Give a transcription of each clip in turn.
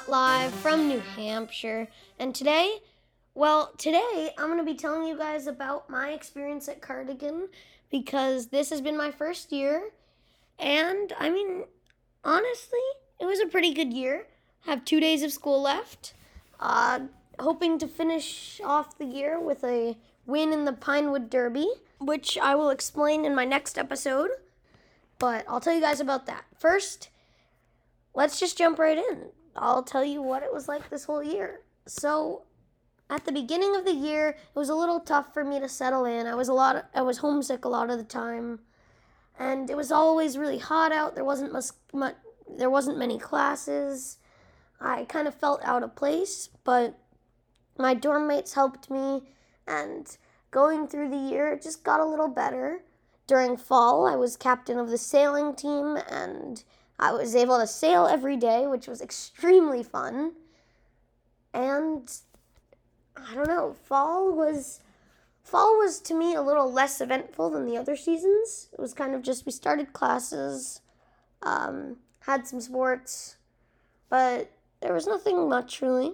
Not live from New Hampshire. And today, well, today I'm going to be telling you guys about my experience at Cardigan because this has been my first year. And I mean, honestly, it was a pretty good year. I Have two days of school left. Uh, hoping to finish off the year with a win in the Pinewood Derby, which I will explain in my next episode. But I'll tell you guys about that. First, let's just jump right in. I'll tell you what it was like this whole year. So, at the beginning of the year, it was a little tough for me to settle in. I was a lot of, I was homesick a lot of the time. And it was always really hot out. There wasn't much, much there wasn't many classes. I kind of felt out of place, but my dorm mates helped me and going through the year it just got a little better. During fall, I was captain of the sailing team and I was able to sail every day, which was extremely fun. And I don't know, fall was fall was to me a little less eventful than the other seasons. It was kind of just we started classes, um, had some sports, but there was nothing much really.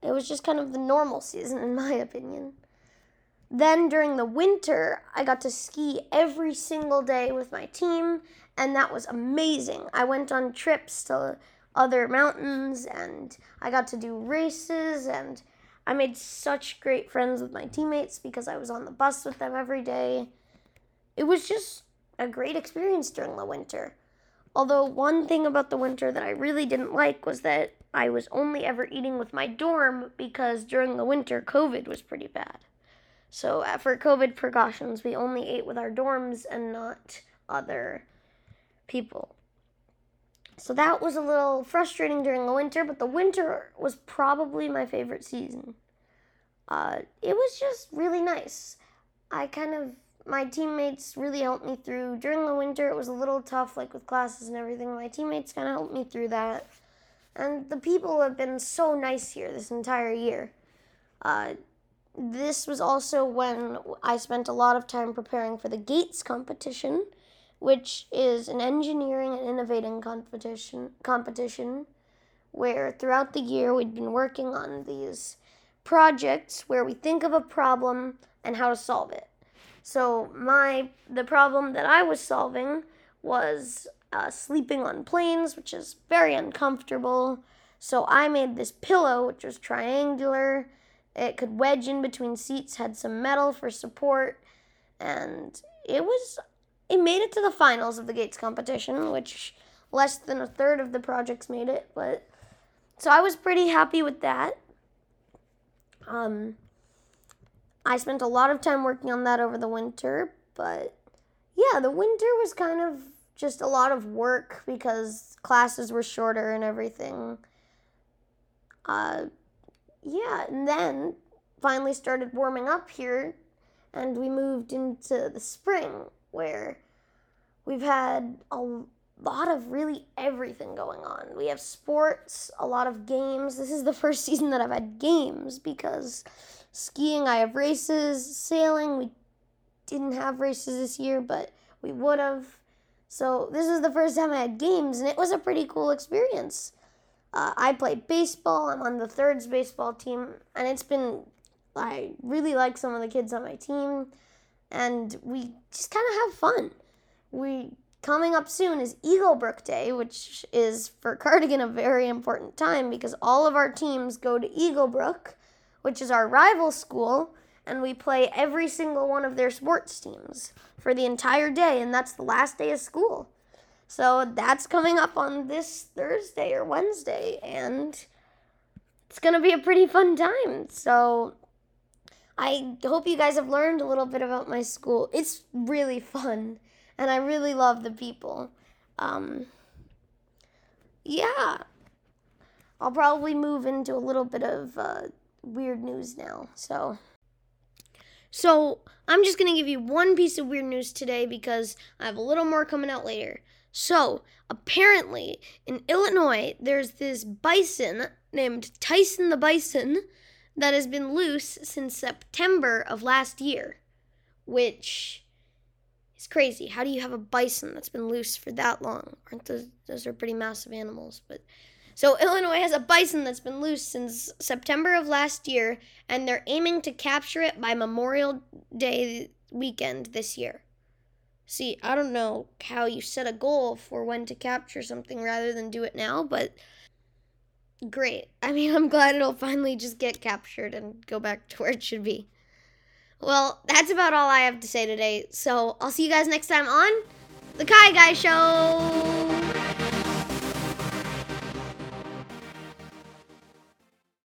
It was just kind of the normal season, in my opinion. Then during the winter, I got to ski every single day with my team, and that was amazing. I went on trips to other mountains and I got to do races and I made such great friends with my teammates because I was on the bus with them every day. It was just a great experience during the winter. Although, one thing about the winter that I really didn't like was that I was only ever eating with my dorm because during the winter, COVID was pretty bad. So, uh, for COVID precautions, we only ate with our dorms and not other people. So that was a little frustrating during the winter, but the winter was probably my favorite season. Uh, it was just really nice. I kind of, my teammates really helped me through. During the winter, it was a little tough, like with classes and everything. My teammates kind of helped me through that. And the people have been so nice here this entire year. Uh, this was also when I spent a lot of time preparing for the GATES competition which is an engineering and innovating competition competition where throughout the year we'd been working on these projects where we think of a problem and how to solve it. So my the problem that I was solving was uh, sleeping on planes, which is very uncomfortable. So I made this pillow, which was triangular. It could wedge in between seats, had some metal for support, and it was it made it to the finals of the Gates competition, which less than a third of the projects made it, but so I was pretty happy with that. Um, I spent a lot of time working on that over the winter, but yeah, the winter was kind of just a lot of work because classes were shorter and everything. Uh, yeah, and then finally started warming up here, and we moved into the spring where we've had a lot of really everything going on. We have sports, a lot of games. This is the first season that I've had games because skiing, I have races, sailing, we didn't have races this year, but we would have. So this is the first time I had games, and it was a pretty cool experience. Uh, I play baseball. I'm on the thirds baseball team, and it's been. I really like some of the kids on my team and we just kind of have fun. We coming up soon is Eaglebrook Day, which is for Cardigan a very important time because all of our teams go to Eaglebrook, which is our rival school, and we play every single one of their sports teams for the entire day, and that's the last day of school. So that's coming up on this Thursday or Wednesday, and it's gonna be a pretty fun time. So I hope you guys have learned a little bit about my school. It's really fun, and I really love the people. Um, yeah, I'll probably move into a little bit of uh, weird news now. So, so I'm just gonna give you one piece of weird news today because I have a little more coming out later. So, apparently, in Illinois, there's this bison named Tyson the Bison that has been loose since September of last year, which is crazy. How do you have a bison that's been loose for that long? Aren't those those are pretty massive animals? But So, Illinois has a bison that's been loose since September of last year, and they're aiming to capture it by Memorial Day weekend this year. See, I don't know how you set a goal for when to capture something rather than do it now, but great. I mean, I'm glad it'll finally just get captured and go back to where it should be. Well, that's about all I have to say today. So I'll see you guys next time on The Kai Guy Show.